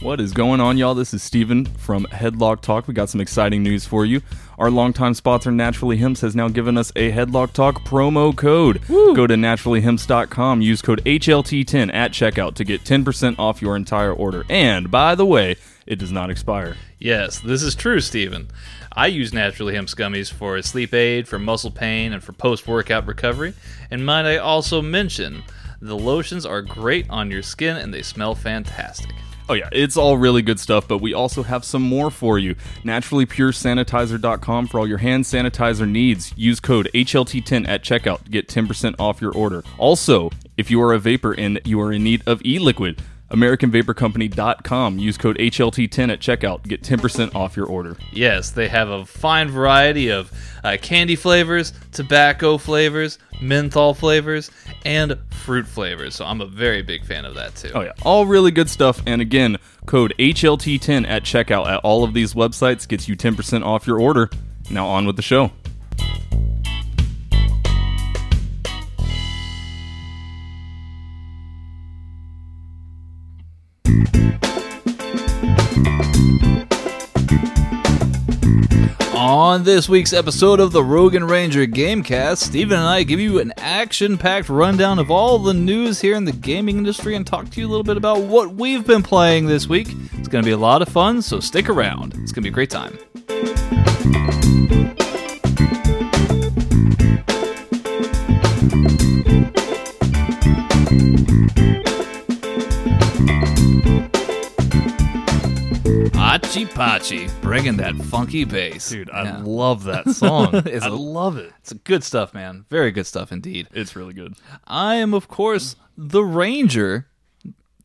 What is going on, y'all? This is Steven from Headlock Talk. We got some exciting news for you. Our longtime sponsor, Naturally Hymns, has now given us a Headlock Talk promo code. Go to naturallyhymns.com, use code HLT10 at checkout to get 10% off your entire order. And by the way, it does not expire. Yes, this is true, Steven. I use Naturally Hemp Gummies for sleep aid, for muscle pain, and for post workout recovery. And might I also mention, the lotions are great on your skin and they smell fantastic. Oh, yeah, it's all really good stuff, but we also have some more for you. NaturallyPureSanitizer.com for all your hand sanitizer needs. Use code HLT10 at checkout to get 10% off your order. Also, if you are a vapor and you are in need of e liquid, AmericanVaporCompany.com. Use code HLT10 at checkout get 10% off your order. Yes, they have a fine variety of uh, candy flavors, tobacco flavors, menthol flavors, and fruit flavors. So I'm a very big fan of that too. Oh, yeah. All really good stuff. And again, code HLT10 at checkout at all of these websites gets you 10% off your order. Now, on with the show. On this week's episode of the Rogan Ranger Gamecast, Steven and I give you an action packed rundown of all the news here in the gaming industry and talk to you a little bit about what we've been playing this week. It's going to be a lot of fun, so stick around. It's going to be a great time. Hachi Pachi, bringing that funky bass. Dude, I Yeah. love that song. I a- love it. It's good stuff, man. Very good stuff indeed. It's really good. I am, of course, the Ranger,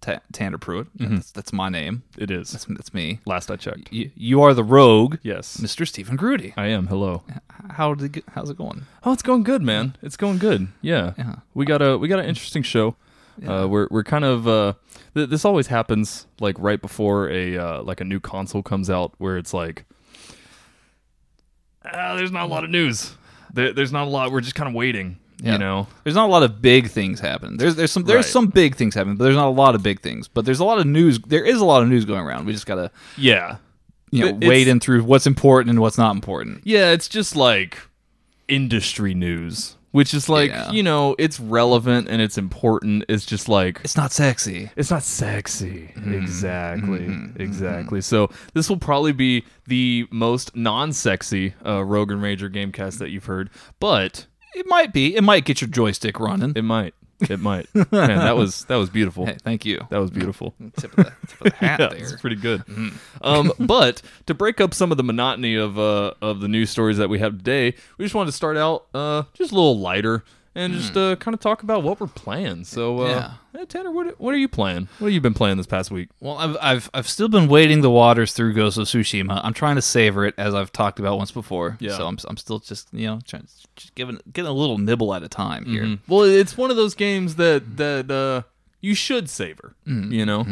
Ta- Tanner Pruitt. Mm-hmm. That's, that's my name. It is. That's, that's me. Last I checked. You, you are the Rogue, Yes. Mr. Stephen Grudy. I am. Hello. How did it, how's it going? Oh, it's going good, man. It's going good. Yeah. Yeah. We got a we got an interesting show. Uh, we're we're kind of uh, th- this always happens like right before a uh, like a new console comes out where it's like ah, there's not a lot of news. There, there's not a lot. We're just kind of waiting. Yeah. You know. There's not a lot of big things happening. There's there's some there's Right. some big things happening, but there's not a lot of big things. But there's a lot of news. There is a lot of news going around. We just gotta Yeah. you know It- it's- wade in through what's important and what's not important. Yeah. It's just like industry news, which is like Yeah. you know it's relevant and it's important. It's just like It's not sexy. It's not sexy. Mm-hmm. Exactly. Exactly. So this will probably be the most non-sexy uh, Rogan Ranger Gamecast that you've heard, but It might be. It might get your joystick running. it might. It might. Man, that was that was beautiful. Hey, thank you. That was beautiful. Tip of the, tip of the hat Yeah, there. it's pretty good. Um, but to break up some of the monotony of uh, of the news stories that we have today, we just wanted to start out uh, just a little lighter and just uh, kind of talk about what we're playing. So, uh, Yeah. hey, Tanner, what what are you playing? What have you been playing this past week? Well, I've, I've I've still been wading the waters through Ghost of Tsushima. I'm trying to savor it, as I've talked about once before. Yeah. So I'm I'm still just you know trying just giving getting a little nibble at a time here. Well, it's one of those games that that uh, you should savor. Mm-hmm. You know,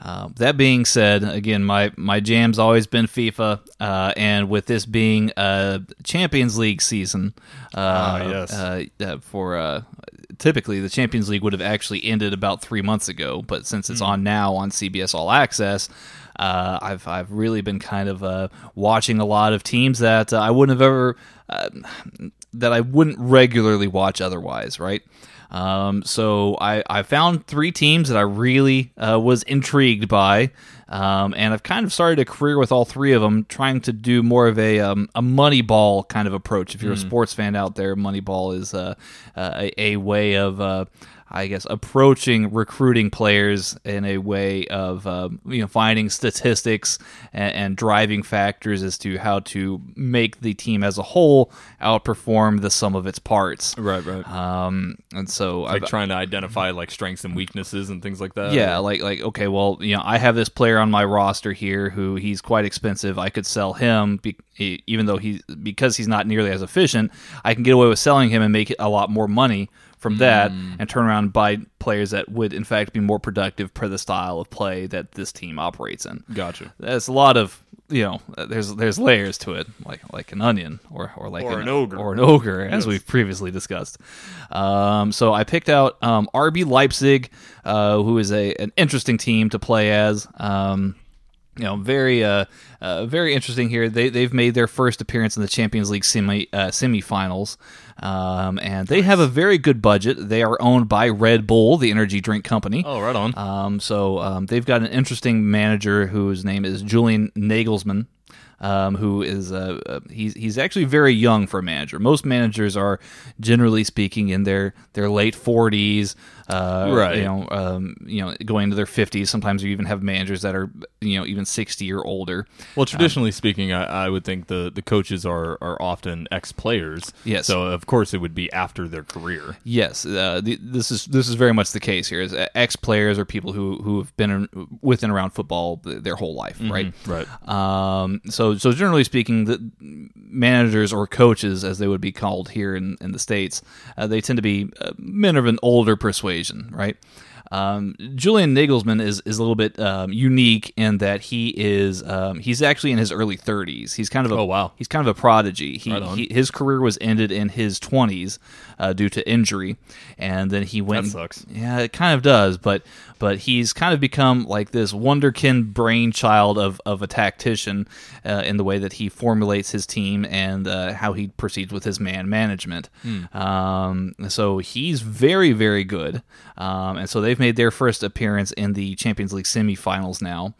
Uh, that being said, again, my my jam's always been FIFA, uh, and with this being a Champions League season, uh, Ah, yes. uh, for uh, typically the Champions League would have actually ended about three months ago, but since it's on now on CBS All Access, uh, I've I've really been kind of uh, watching a lot of teams that uh, I wouldn't have ever uh, that I wouldn't regularly watch otherwise, right? Um, so I, I found three teams that I really uh, was intrigued by, um, and I've kind of started a career with all three of them, trying to do more of a um, a Moneyball kind of approach. If you're a sports fan out there, Moneyball is uh, uh, a, a way of uh, I guess approaching recruiting players in a way of uh, you know finding statistics and, and driving factors as to how to make the team as a whole outperform the sum of its parts. Right, right. Um, and so like I've, trying to identify like strengths and weaknesses and things like that. yeah, like like okay, well, you know, I have this player on my roster here who he's quite expensive. I could sell him, be, even though he because he's not nearly as efficient. I can get away with selling him and make a lot more money from that, and turn around and buy players that would in fact be more productive per the style of play that this team operates in. Gotcha. There's a lot of you know, there's there's layers to it, like like an onion or or like Or an ogre. or an ogre, as we've previously discussed. Um, so I picked out um, RB Leipzig, uh, who is a an interesting team to play as. Um, you know, very uh, uh, very interesting here. They they've made their first appearance in the Champions League semi uh, semifinals, um, and they have a very good budget. They are owned by Red Bull, the energy drink company. Oh, right on. Um, so um, they've got an interesting manager whose name is Julian Nagelsmann. Um, who is uh, uh, he's he's actually very young for a manager. Most managers are generally speaking in their their late forties, uh, Right. You know, um, you know, going into their fifties. Sometimes you even have managers that are you know even sixty or older. Well, traditionally speaking, I, I would think the, the coaches are, are often ex players. Yes. So of course it would be after their career. Yes, uh, the, this is this is very much the case here. Is ex players or people who who have been in, with and around football their whole life, right? Right. Um, so so generally speaking, the managers or coaches, as they would be called here in in the states, uh, they tend to be uh, men of an older persuasion, right? Um, Julian Nagelsmann is, is a little bit um, unique in that he is um, he's actually in his early 30s. He's kind of a, Oh, wow. he's kind of a prodigy. He, Right he his career was ended in his 20s uh, due to injury, and then he went. That sucks. Yeah, it kind of does, but but he's kind of become like this wonderkin brainchild of of a tactician uh, in the way that he formulates his team and uh, how he proceeds with his man management. Um, so he's very very good, um, and so they've made their first appearance in the Champions League semifinals now.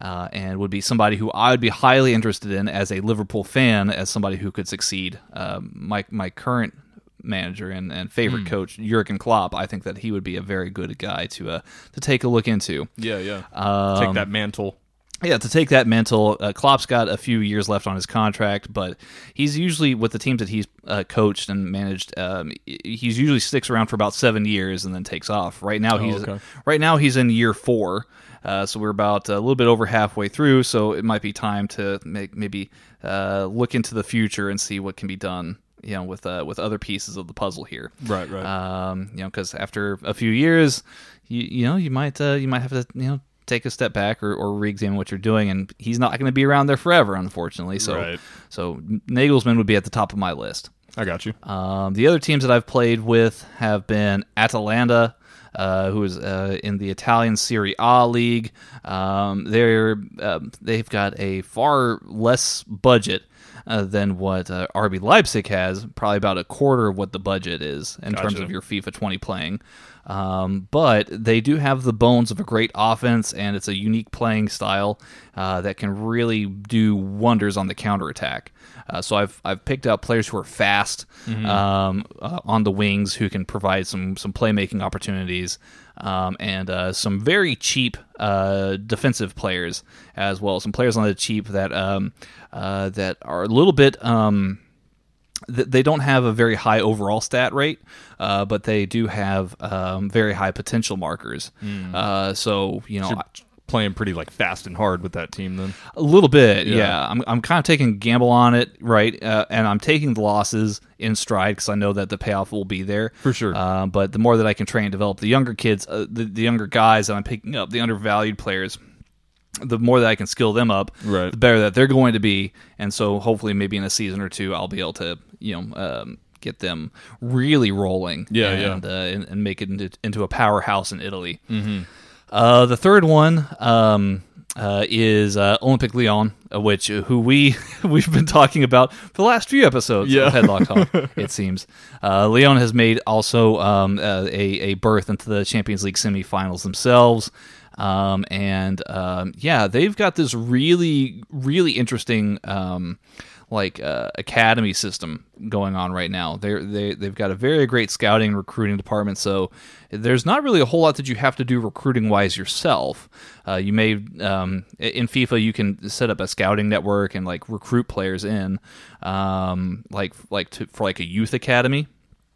Uh, and would be somebody who I would be highly interested in as a Liverpool fan, as somebody who could succeed. Um, my my current manager and, and favorite coach Jurgen Klopp, I think that he would be a very good guy to uh, to take a look into. Yeah, yeah. Um, Take that mantle. Yeah, to take that mental, uh, Klopp's got a few years left on his contract, but he's usually with the teams that he's uh, coached and managed. Um, he's usually sticks around for about seven years and then takes off. Right now, he's okay. right now he's in year four, uh, so we're about a little bit over halfway through. So it might be time to make maybe uh, look into the future and see what can be done. You know, with uh, with other pieces of the puzzle here. Right, right. Um, you know, because after a few years, you you know you might uh, you might have to you know take a step back or, or re-examine what you're doing, and he's not going to be around there forever, unfortunately. So Right. so Nagelsmann would be at the top of my list. I got you. Um, the other teams that I've played with have been Atalanta, uh, who is uh, in the Italian Serie A league. Um, they're um they've got a far less budget. Uh, than what uh, RB Leipzig has, probably about a quarter of what the budget is in terms of your FIFA 20 playing. Um, but they do have the bones of a great offense, and it's a unique playing style uh, that can really do wonders on the counterattack. Uh, so I've I've picked out players who are fast um, uh, on the wings who can provide some some playmaking opportunities, um, and uh, some very cheap uh, defensive players as well. Some players on the cheap that um, uh, that are a little bit. Um, they don't have a very high overall stat rate, uh, but they do have um, very high potential markers. Uh, so you know, playing pretty like fast and hard with that team then. A little bit, Yeah. yeah. I'm, I'm kind of taking a gamble on it, right? Uh, and I'm taking the losses in stride because I know that the payoff will be there For sure. Uh, but the more that I can train and develop the younger kids, uh, the, the younger guys that I'm picking up, the undervalued players, the more that I can skill them up, Right. the better that they're going to be. And so hopefully, maybe in a season or two, I'll be able to, you know, um, get them really rolling. Yeah, yeah. and, Uh, and, and make it into, into a powerhouse in Italy. Mm-hmm. Uh, the third one um, uh, is uh, Olympic Lyon, uh, which uh, who we we've been talking about for the last few episodes Yeah. of Headlock Talk. it seems uh, Lyon has made also um, uh, a a berth into the Champions League semifinals themselves. Um, and um, yeah, they've got this really, really interesting um, like uh, academy system going on right now. They're, they they've got a very great scouting and recruiting department. So there's not really a whole lot that you have to do recruiting wise yourself. Uh, you may um, in FIFA you can set up a scouting network and like recruit players in, um, like like to, for like a youth academy.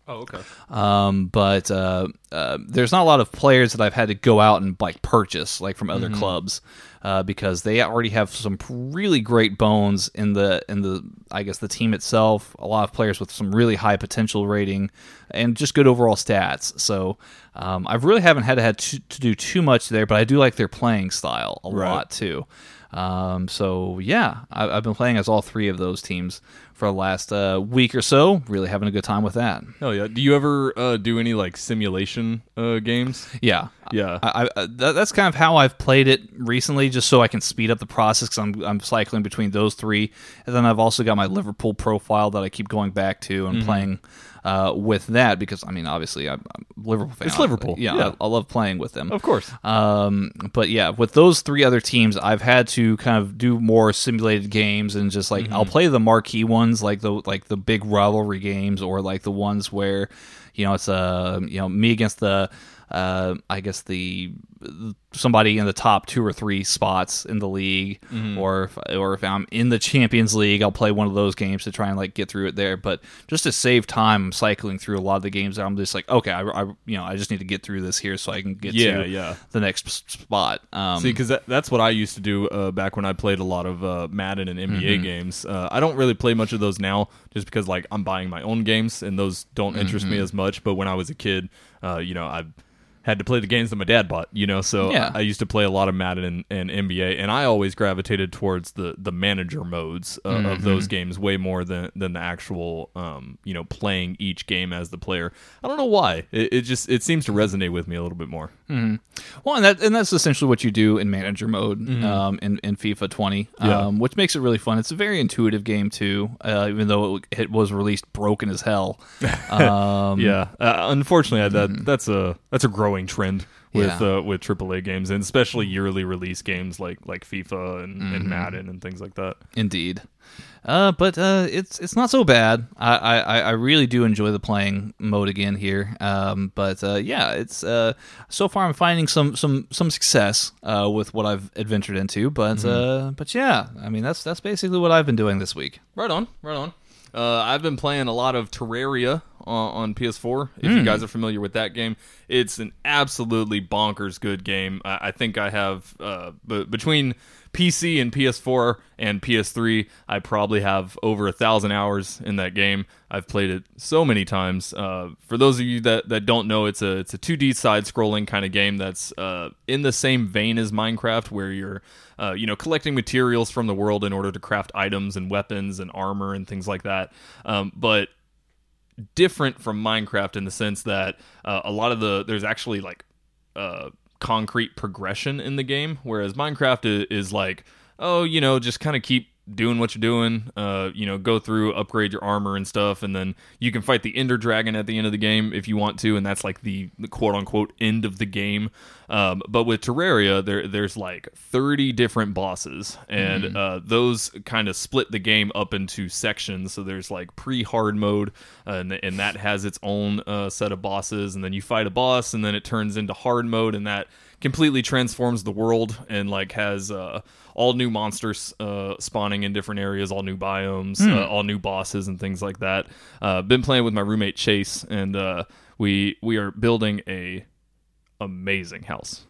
Oh, okay. Um, but uh, uh, there's not a lot of players that I've had to go out and like purchase like from other clubs uh, because they already have some really great bones in the in the I guess the team itself. A lot of players with some really high potential rating and just good overall stats. So um, I really haven't had to had to, to do too much there, but I do like their playing style a Right. lot too. Um, so yeah, I, I've been playing as all three of those teams for the last uh, week or so. Really having a good time with that. Hell yeah. Do you ever uh, do any like simulation uh, games? Yeah, Yeah. I, I, that, that's kind of how I've played it recently, just so I can speed up the process. Because I'm I'm cycling between those three, and then I've also got my Liverpool profile that I keep going back to Mm-hmm. and playing uh, with that. Because I mean, obviously, I'm, I'm a Liverpool fan. It's Liverpool, Yeah, yeah. I, I love playing with them. Of course. Um, but yeah, with those three other teams, I've had to kind of do more simulated games and just like I'll play the marquee ones, like the like the big rivalry games, or like the ones where you know it's uh you know me against the uh I guess the somebody in the top two or three spots in the league, or if, or if I'm in the Champions League, I'll play one of those games to try and like get through it there. But just to save time, I'm cycling through a lot of the games. I'm just like, okay, I, I you know I just need to get through this here so I can get Yeah, to yeah. the next spot. Um, See, because that, that's what I used to do uh, back when I played a lot of uh, Madden and NBA Mm-hmm. games. Uh, I don't really play much of those now, just because like I'm buying my own games and those don't interest Mm-hmm. me as much. But when I was a kid, uh, you know, I had to play the games that my dad bought. You know, so Yeah. I, I used to play a lot of Madden and, and NBA, and I always gravitated towards the the manager modes uh, of Mm-hmm. those games way more than than the actual, um, you know, playing each game as the player. I don't know why. It, it just it seems to resonate with me a little bit more. well, and that and that's essentially what you do in manager mode um, in in FIFA 20, Mm-hmm. Yeah. um, which makes it really fun. It's a very intuitive game too, uh, even though it, it was released broken as hell. Um, Yeah, uh, unfortunately, that that's a that's a growing trend with Yeah. uh, with AAA games and especially yearly release games like like FIFA and, and Madden and things like that. Indeed. Uh, but uh, it's it's not so bad. I, I, I really do enjoy the playing mode again here. Um, but uh, yeah, it's uh, so far I'm finding some some some success uh, with what I've adventured into. But uh, but yeah, I mean that's that's basically what I've been doing this week. Right on, right on. Uh, I've been playing a lot of Terraria on, on PS4. If you guys are familiar with that game, it's an absolutely bonkers good game. I, I think I have uh, b- between PC and PS4 and PS3, I probably have over a thousand hours in that game. I've played it so many times. Uh, for those of you that, that don't know, it's a it's a 2D side scrolling kind of game that's uh, in the same vein as Minecraft, where you're uh, you know collecting materials from the world in order to craft items and weapons and armor and things like that. Um, but different from Minecraft in the sense that uh, a lot of the there's actually like uh, concrete progression in the game, whereas Minecraft is, is like, oh, you know, just kind of keep doing what you're doing. Uh, you know, go through, upgrade your armor and stuff, and then you can fight the Ender Dragon at the end of the game if you want to, and that's like the, the quote unquote end of the game. Um, but with Terraria, there there's like 30 different bosses, and uh, those kind of split the game up into sections. So there's like pre-hard mode, uh, and and that has its own uh, set of bosses, and then you fight a boss, and then it turns into hard mode, and that completely transforms the world and like has uh, all new monsters uh, spawning in different areas, all new biomes, uh, all new bosses and things like that. Uh, been playing with my roommate Chase, and uh, we we are building a amazing house.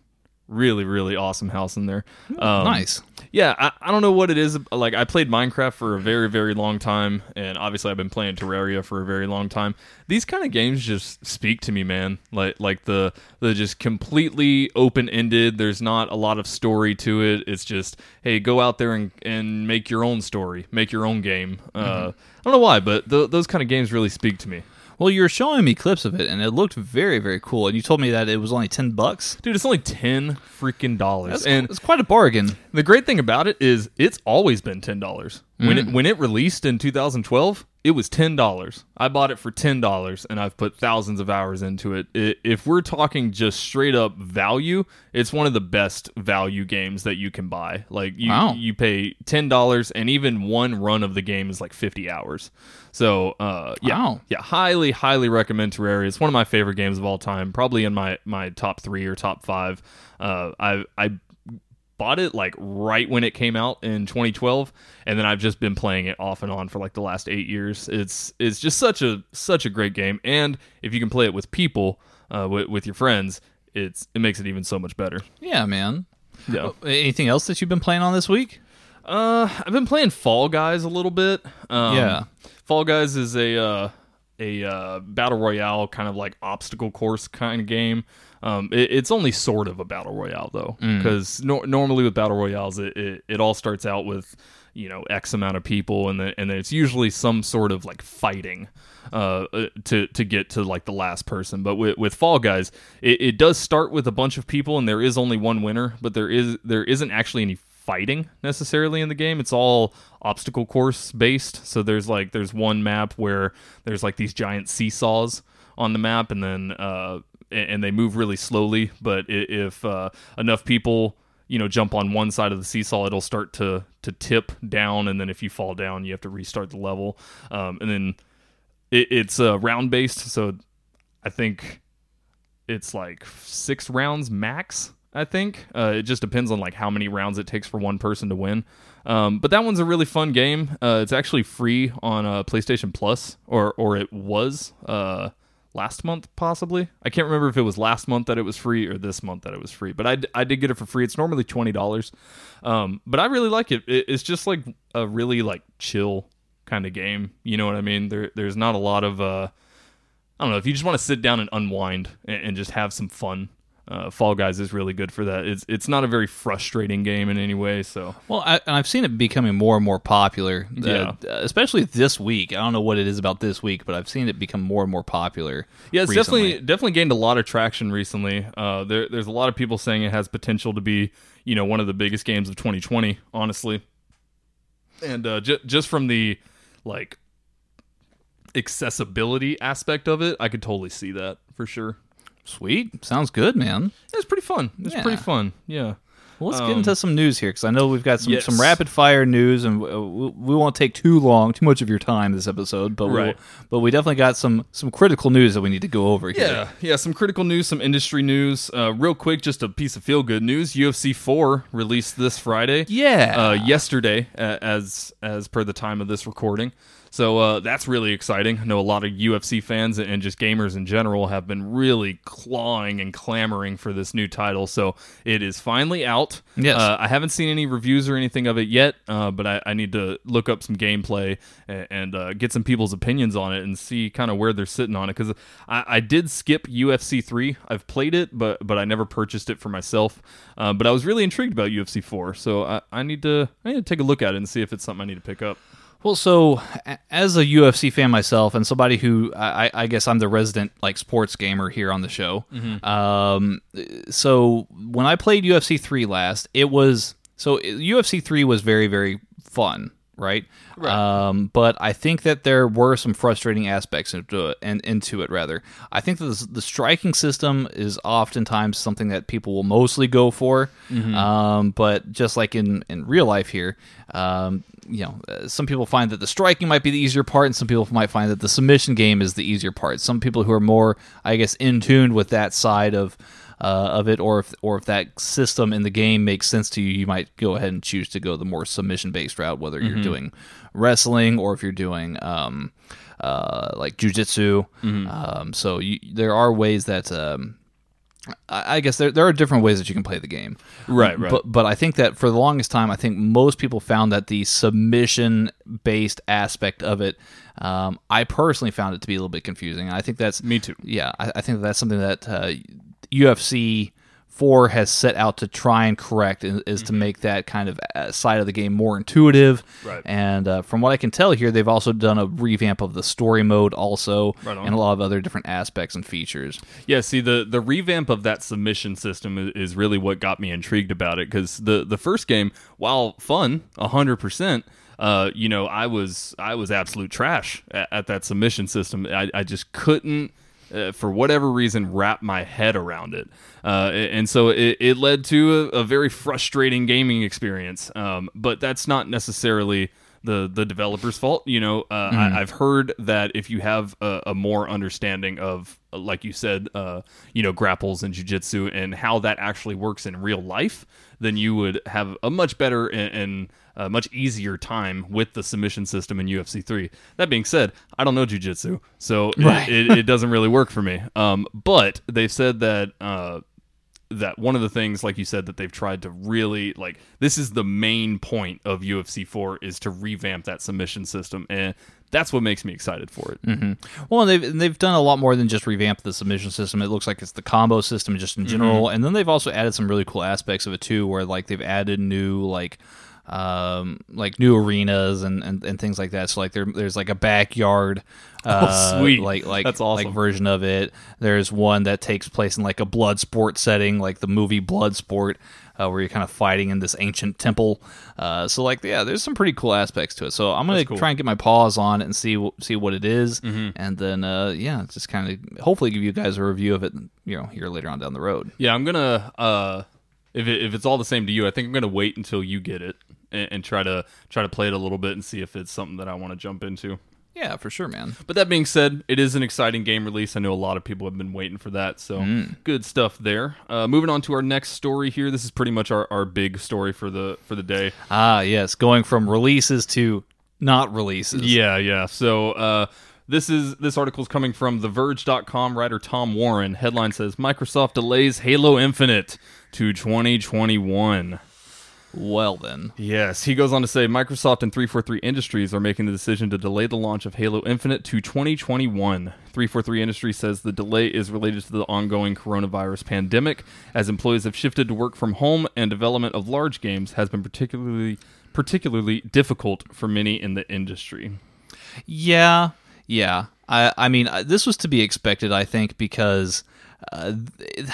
really really awesome house in there. Um, nice. Yeah, I, I don't know what it is. Like I played Minecraft for a very very long time, and obviously I've been playing Terraria for a very long time. These kind of games just speak to me, man. Like like the the just completely open ended. There's not a lot of story to it. It's just hey, go out there and and make your own story, make your own game. Uh, I don't know why, but th- those kind of games really speak to me. Well, you were showing me clips of it, and it looked very, very cool. And you told me that it was only ten bucks. Dude, it's only ten freaking dollars, That's, and it's quite a bargain. The great thing about it is it's always been ten dollars. When Mm. it when it released in 2012, it was ten dollars. I bought it for ten dollars, and I've put thousands of hours into it. I If we're talking just straight up value, it's one of the best value games that you can buy. Like you Wow. you pay ten dollars, and even one run of the game is like fifty hours. So uh, yeah, Wow. yeah, highly highly recommend Terraria. It's one of my favorite games of all time. Probably in my my top three or top five. Uh, I I bought it like right when it came out in 2012 and then I've just been playing it off and on for like the last 8 years. It's it's just such a such a great game and if you can play it with people uh with, with your friends, it's it makes it even so much better. Yeah, man. Yeah. Anything else that you've been playing on this week? Uh I've been playing Fall Guys a little bit. Um, Yeah. Fall Guys is a uh a uh, battle royale kind of like obstacle course kind of game. Um, it, it's only sort of a battle royale though, because no- normally with battle royales, it, it, it all starts out with you know X amount of people, and then and then it's usually some sort of like fighting uh, uh, to to get to like the last person. But with, with Fall Guys, it, it does start with a bunch of people, and there is only one winner, but there is there isn't actually any fighting necessarily in the game. It's all obstacle course based. So there's like there's one map where there's like these giant seesaws on the map, and then uh, and they move really slowly. But if uh, enough people you know jump on one side of the seesaw, it'll start to to tip down, and then if you fall down, you have to restart the level. Um, and then it, it's uh, round based, so I think it's like six rounds max. I think uh, it just depends on like how many rounds it takes for one person to win. Um, but that one's a really fun game. Uh, it's actually free on uh, PlayStation Plus, or or it was uh, last month possibly. I can't remember if it was last month that it was free or this month that it was free. But i, I did get it for free. It's normally twenty dollars, um, but I really like it. it. It's just like a really like chill kind of game. You know what I mean? There there's not a lot of uh, I don't know if you just want to sit down and unwind and, and just have some fun. Uh, Fall Guys is really good for that. It's it's not a very frustrating game in any way. So Well, I, and I've seen it becoming more and more popular. uh, Yeah. especially this week. I don't know what it is about this week, but I've seen it become more and more popular. yeah, it's recently. definitely definitely gained a lot of traction recently. Uh, there, there's a lot of people saying it has potential to be you know one of the biggest games of 2020. Honestly, and uh, ju- just from the like accessibility aspect of it, I could totally see that for sure. Sweet. Sounds good, man. It's pretty fun. It's Yeah. pretty fun. Yeah. Well, let's Um, get into some news here because I know we've got some, yes. some rapid fire news, and we, we won't take too long, too much of your time this episode. But we'll, Right. but we definitely got some some critical news that we need to go over here. Yeah, yeah, some critical news, some industry news. Uh, real quick, just a piece of feel good news. UFC 4 released this Friday. Yeah. Uh, yesterday, as as per the time of this recording. So uh, that's really exciting. I know a lot of UFC fans and just gamers in general have been really clawing and clamoring for this new title. So it is finally out. Yes. Uh, I haven't seen any reviews or anything of it yet, uh, but I, I need to look up some gameplay and, and uh, get some people's opinions on it and see kind of where they're sitting on it. Because I, I did skip UFC three. I've played it, but but I never purchased it for myself. Uh, but I was really intrigued about UFC four, so I, I need to I need to take a look at it and see if it's something I need to pick up. Well, so as a UFC fan myself, and somebody who I, I guess I'm the resident like sports gamer here on the show. Um, so when I played UFC three last, it was so UFC three was very very fun, right? Um, but I think that there were some frustrating aspects into it, and into it rather. I think that the, the striking system is oftentimes something that people will mostly go for. Um, but just like in in real life here, um, you know, uh, some people find that the striking might be the easier part, and some people might find that the submission game is the easier part. Some people who are more, I guess, in tune with that side of uh, of it, or if or if that system in the game makes sense to you, you might go ahead and choose to go the more submission based route, whether you're doing wrestling or if you're doing um, uh, like jujitsu. Um, so you, there are ways that. Um, I I guess there there are different ways that you can play the game. Right, right. But but I think that for the longest time, I think most people found that the submission based aspect of it. Um, I personally found it to be a little bit confusing. I think that's Me too. Yeah, I, I think that's something that uh, UFC four has set out to try and correct is, is to make that kind of uh, side of the game more intuitive. Right. And uh, from what I can tell here, they've also done a revamp of the story mode also, Right and a lot of other different aspects and features. Yeah, see the the revamp of that submission system is, is really what got me intrigued about it because the the first game, while fun, hundred percent, uh, you know, I was I was absolute trash at, at that submission system. I, I just couldn't. Uh, for whatever reason, wrap my head around it, uh, and so it, it led to a, a very frustrating gaming experience. Um, but that's not necessarily the the developer's fault. You know, uh, I, I've heard that if you have a, a more understanding of, uh, like you said, uh, you know, grapples and jujitsu and how that actually works in real life, then you would have a much better and, and a much easier time with the submission system in UFC three. That being said, I don't know jujitsu, so it- it, it doesn't really work for me. Um, but they've said that. Uh, that one of the things like you said that they've tried to really like this is the main point of UFC 4 is to revamp that submission system and that's what makes me excited for it. Mm-hmm. Well, and they've and they've done a lot more than just revamp the submission system. It looks like it's the combo system just in mm-hmm. general, and then they've also added some really cool aspects of it too, where like they've added new like um like new arenas and, and, and things like that so like there there's like a backyard uh Oh, sweet. like like That's awesome. like version of it there's one that takes place in like a blood sport setting like the movie blood sport uh, where you're kind of fighting in this ancient temple uh so like yeah there's some pretty cool aspects to it so i'm gonna cool. try and get my paws on it and see see what it is, Mm-hmm. and then uh yeah just kind of hopefully give you guys a review of it you know here later on down the road Yeah, I'm going to uh if it, if it's all the same to you, I think I'm going to wait until you get it and, and try to try to play it a little bit and see if it's something that I want to jump into. yeah for sure man But that being said, it is an exciting game release. I know a lot of people have been waiting for that, so good stuff there. Uh, moving on to our next story here. This is pretty much our, our big story for the for the day. ah yes going from releases to not releases Yeah, yeah. So uh, this is this article is coming from TheVerge.com. Writer Tom Warren. Headline says Microsoft delays Halo Infinite to 2021. Well then Yes, he goes on to say Microsoft and 343 Industries are making the decision to delay the launch of Halo Infinite to 2021. 343 Industries says the delay is related to the ongoing coronavirus pandemic, as employees have shifted to work from home and development of large games has been particularly particularly difficult for many in the industry. Yeah, yeah. I I mean, uh, this was to be expected, I think, because uh, it-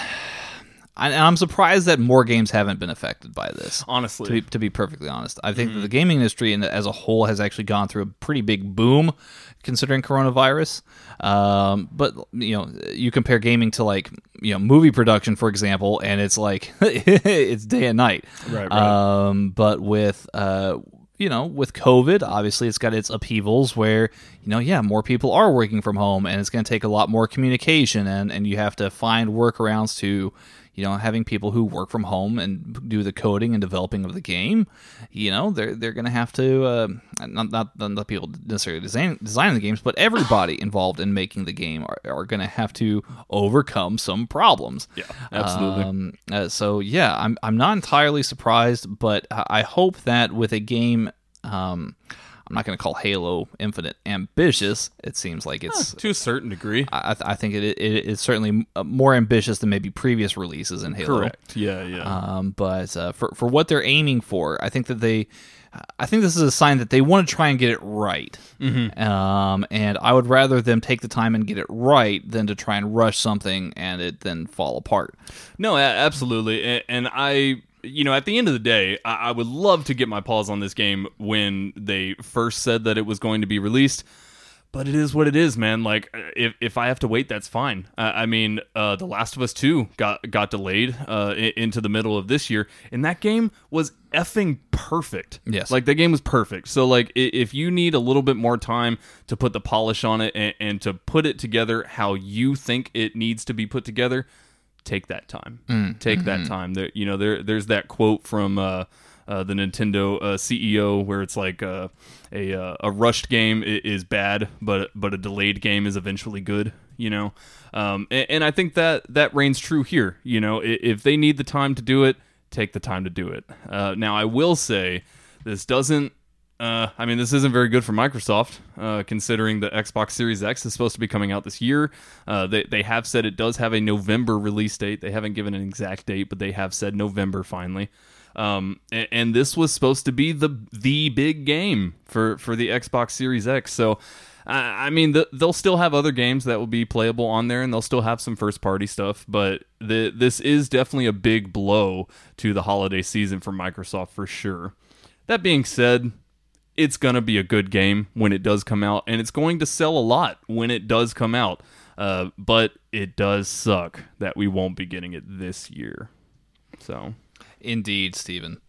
and I'm surprised that more games haven't been affected by this. Honestly. to be, to be perfectly honest, I think that the gaming industry as a whole has actually gone through a pretty big boom, considering coronavirus. Um, but you know, you compare gaming to like you know movie production, for example, and it's like it's day and night. Right, right. Um, but with uh, you know, with COVID, obviously it's got its upheavals where, you know, yeah, more people are working from home and it's going to take a lot more communication and, and you have to find workarounds to, you know, having people who work from home and do the coding and developing of the game, you know, they're they're going to have to uh, not not not the people necessarily design designing the games, but everybody involved in making the game are, are going to have to overcome some problems. Yeah, absolutely. Um, uh, so yeah, I'm I'm not entirely surprised, but I I hope that with a game, um, I'm not going to call Halo Infinite ambitious. It seems like it's. to a certain degree. I, I think it, it is certainly uh, more ambitious than maybe previous releases in Halo. Correct. Yeah, yeah. Um, but uh, for for what they're aiming for, I think that they, I think this is a sign that they want to try and get it right. Mm-hmm. Um, and I would rather them take the time and get it right than to try and rush something and it then fall apart. No, absolutely, and, and I, you know, at the end of the day, I, I would love to get my paws on this game when they first said that it was going to be released. But it is what it is, man. Like, if, if I have to wait, that's fine. Uh, I mean, uh, The Last of Us Two got got delayed uh, i- into the middle of this year, and that game was effing perfect. Yes. like that game was perfect. So, like, if you need a little bit more time to put the polish on it and, and to put it together how you think it needs to be put together, take that time. Take that time. There, you know, there there's that quote from uh, uh, the Nintendo uh, CEO where it's like uh, a uh, a rushed game is bad, but but a delayed game is eventually good. You know, um, and, and I think that that reigns true here. You know, if they need the time to do it, take the time to do it. Uh, now, I will say this doesn't. Uh, I mean, this isn't very good for Microsoft, uh, considering the Xbox Series X is supposed to be coming out this year. Uh, they they have said it does have a November release date. They haven't given an exact date, but they have said November finally. Um, and, and this was supposed to be the the big game for for the Xbox Series X. So, I I mean, the, they'll still have other games that will be playable on there, and they'll still have some first party stuff. But the, this is definitely a big blow to the holiday season for Microsoft for sure. That being said, it's going to be a good game when it does come out, and it's going to sell a lot when it does come out. Uh, but it does suck that we won't be getting it this year. So, Indeed, Stephen.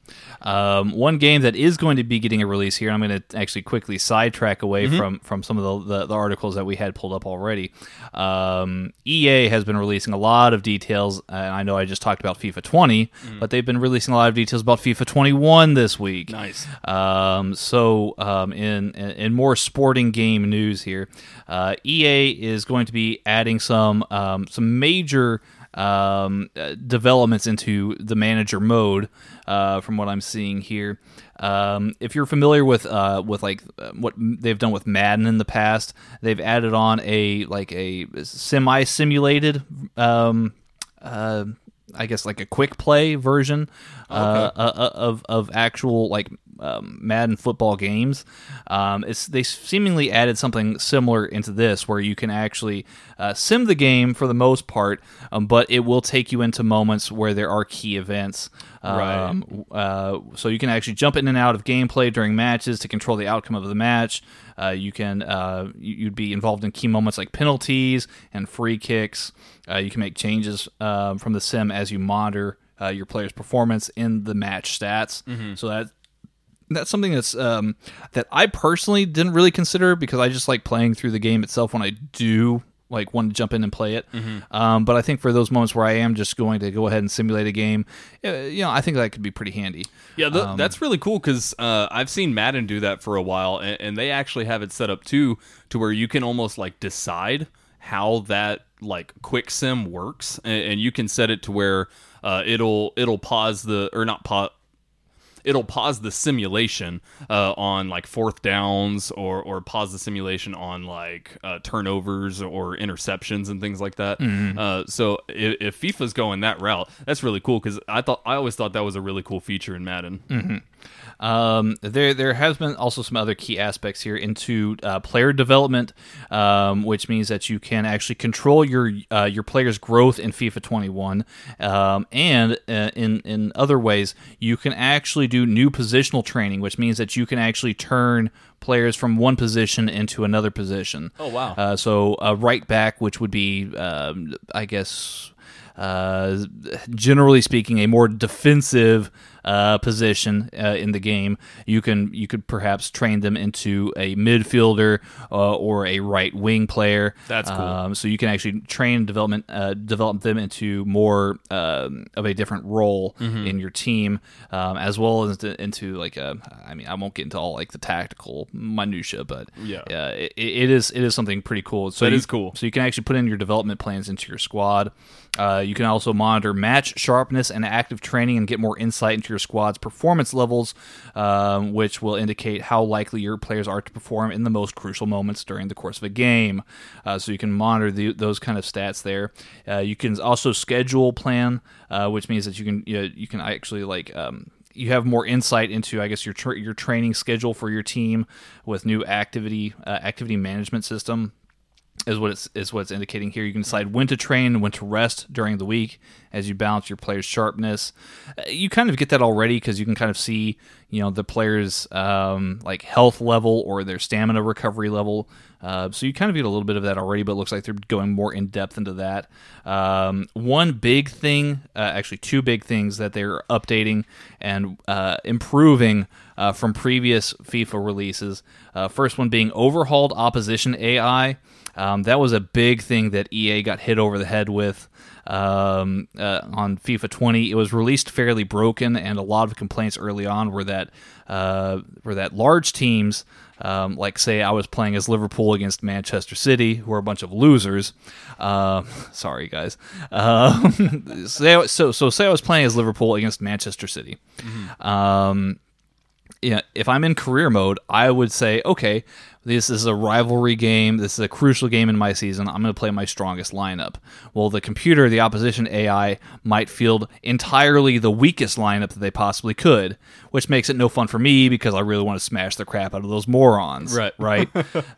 Um, one game that is going to be getting a release here, I'm going to actually quickly sidetrack away from, from some of the, the, the articles that we had pulled up already. Um, EA has been releasing a lot of details. Uh, I know I just talked about FIFA 20, but they've been releasing a lot of details about FIFA 21 this week. Nice. Um, so, um, in, in in more sporting game news here, uh, EA is going to be adding some um, some major um, uh, developments into the manager mode. Uh, from what I'm seeing here, um, if you're familiar with uh, with like uh, what they've done with Madden in the past, they've added on a like a semi simulated. Um, uh, I guess like a quick play version uh, uh, of of actual like um, Madden football games. Um, it's they seemingly added something similar into this, where you can actually uh, sim the game for the most part, um, but it will take you into moments where there are key events. Um, uh, so you can actually jump in and out of gameplay during matches to control the outcome of the match. Uh, you can uh, you- you'd be involved in key moments like penalties and free kicks. Uh, you can make changes um, from the sim as you monitor uh, your player's performance in the match stats. So that that's something that's um, that I personally didn't really consider because I just like playing through the game itself when I do like want to jump in and play it. Um, but I think for those moments where I am just going to go ahead and simulate a game, uh, you know, I think that could be pretty handy. Yeah, th- that's really cool because uh, I've seen Madden do that for a while, and, and they actually have it set up too to where you can almost like decide how that like quick sim works, and, and you can set it to where uh, it'll it'll pause the or not pause. It'll pause the simulation uh, on like fourth downs, or or pause the simulation on like uh, turnovers or interceptions and things like that. Uh, so if, if FIFA's going that route, that's really cool because I thought I always thought that was a really cool feature in Madden. Um, there, there has been also some other key aspects here into uh, player development, um, which means that you can actually control your uh, your player's growth in FIFA 21, um, and uh, in in other ways, you can actually do new positional training, which means that you can actually turn players from one position into another position. Oh, wow. Uh, so a right back, which would be, um, I guess uh, generally speaking, a more defensive uh, position uh, in the game. You can you could perhaps train them into a midfielder uh, or a right wing player. That's cool. Um, so you can actually train development uh, develop them into more um, of a different role Mm-hmm. in your team, um, as well as to, into like a. I mean, I won't get into all like the tactical minutia, but Yeah. uh, it, it is it is something pretty cool. So That you- is cool. so you can actually put in your development plans into your squad. Uh, you can also monitor match sharpness and active training and get more insight into your squad's performance levels, um, which will indicate how likely your players are to perform in the most crucial moments during the course of a game. Uh, so you can monitor the, those kind of stats there. Uh, you can also schedule plan, uh, which means that you can you, know, you can actually like. Um, you have more insight into, I guess, your tra- your training schedule for your team with new activity uh, activity management system is what it's is what it's indicating here. You can decide when to train when to rest during the week as you balance your player's sharpness. Uh, You kind of get that already because you can kind of see you know the player's um, like health level or their stamina recovery level. Uh, so you kind of get a little bit of that already, but it looks like they're going more in depth into that. Um, one big thing, uh, actually two big things that they're updating and uh, improving uh, from previous FIFA releases. Uh, first one being overhauled opposition AI. Um, that was a big thing that EA got hit over the head with um, uh, on FIFA 20. It was released fairly broken, and a lot of complaints early on were that uh, were that large teams. Um, like say I was playing as Liverpool against Manchester City, who are a bunch of losers. Uh, sorry, guys. Um, so so say I was playing as Liverpool against Manchester City. Um, yeah, if I'm in career mode, I would say, okay, this is a rivalry game. This is a crucial game in my season. I'm going to play my strongest lineup. Well, the computer, the opposition AI, might field entirely the weakest lineup that they possibly could, which makes it no fun for me because I really want to smash the crap out of those morons. Right. Right.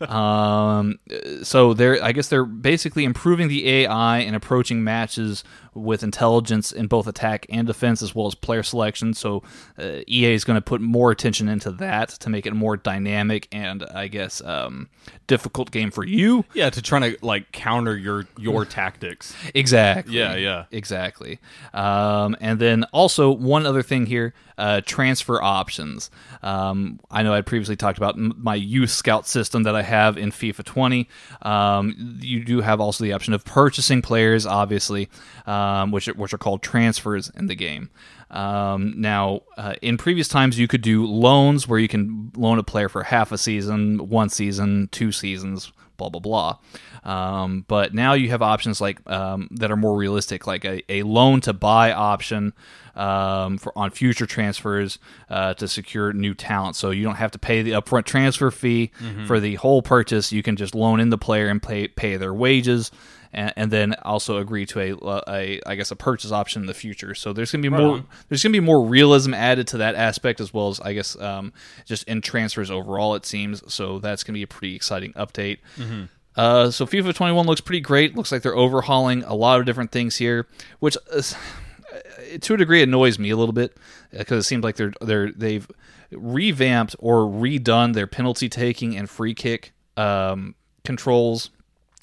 um, so they're, I guess they're basically improving the AI and approaching matches with intelligence in both attack and defense, as well as player selection. So uh, EA is going to put more attention into that to make it more dynamic and, I guess, um, difficult game for you. Yeah, to try to like counter your your tactics. Exactly. Yeah, yeah. Exactly. Um, and then also one other thing here: uh, transfer options. Um, I know I previously talked about m- my youth scout system that I have in FIFA 20. Um, you do have also the option of purchasing players, obviously, um, which which are called transfers in the game. Um, now, uh, in previous times, you could do loans where you can loan a player for half a season, one season, two seasons, blah blah blah. Um, but now you have options like um, that are more realistic, like a, a loan to buy option um, for on future transfers uh, to secure new talent. So you don't have to pay the upfront transfer fee for the whole purchase. You can just loan in the player and pay pay their wages. And, and then also agree to a, a, I guess, a purchase option in the future. So there's gonna be more, on. there's gonna be more realism added to that aspect as well as I guess um, just in transfers overall. It seems so that's gonna be a pretty exciting update. Uh, so FIFA 21 looks pretty great. Looks like they're overhauling a lot of different things here, which is, to a degree annoys me a little bit because it seems like they're they're they've revamped or redone their penalty taking and free kick um, controls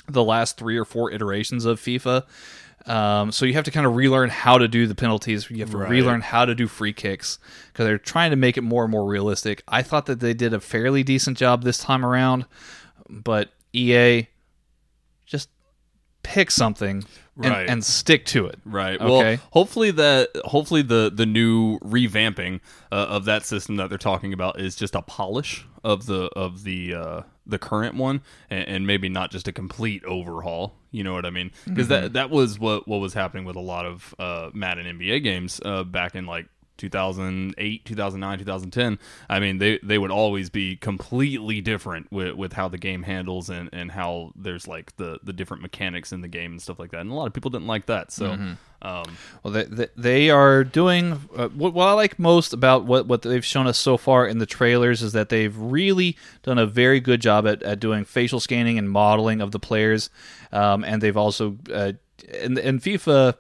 the last three or four iterations of FIFA. Um, so you have to kind of relearn how to do the penalties. You have to Right. relearn how to do free kicks because they're trying to make it more and more realistic. I thought that they did a fairly decent job this time around, but EA just pick something and, Right. and stick to it. Right. Okay. Well, hopefully that hopefully the the new revamping uh, of that system that they're talking about is just a polish of the of the uh, the current one, and, and maybe not just a complete overhaul. You know what I mean? Because that that was what what was happening with a lot of uh, Madden NBA games uh, back in like 2008, 2009, 2010. I mean, they they would always be completely different with, with how the game handles and, and how there's like the the different mechanics in the game and stuff like that. And a lot of people didn't like that. So, um, Well, they, they, they are doing uh, what, what I like most about what, what they've shown us so far in the trailers is that they've really done a very good job at, at doing facial scanning and modeling of the players, um, and they've also uh, and, and FIFA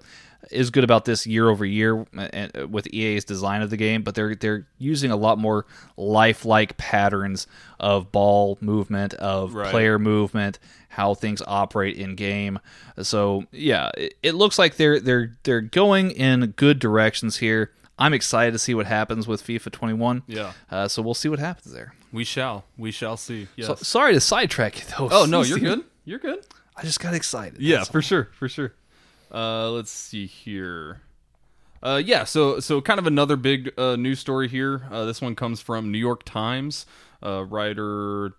is good about this year over year uh, uh, with EA's design of the game, but they're they're using a lot more lifelike patterns of ball movement, of Right. player movement, how things operate in game. So yeah, it, it looks like they're they're they're going in good directions here. I'm excited to see what happens with FIFA 21. Yeah. Uh, so we'll see what happens there. we shall we shall see. Yes. So, sorry to sidetrack you though. oh no, you're good. You're good. I just got excited. Yeah, for sure, for sure. Uh, let's see here. Uh, yeah, so so kind of another big uh, news story here. Uh, this one comes from New York Times. Uh, writer